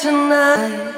tonight.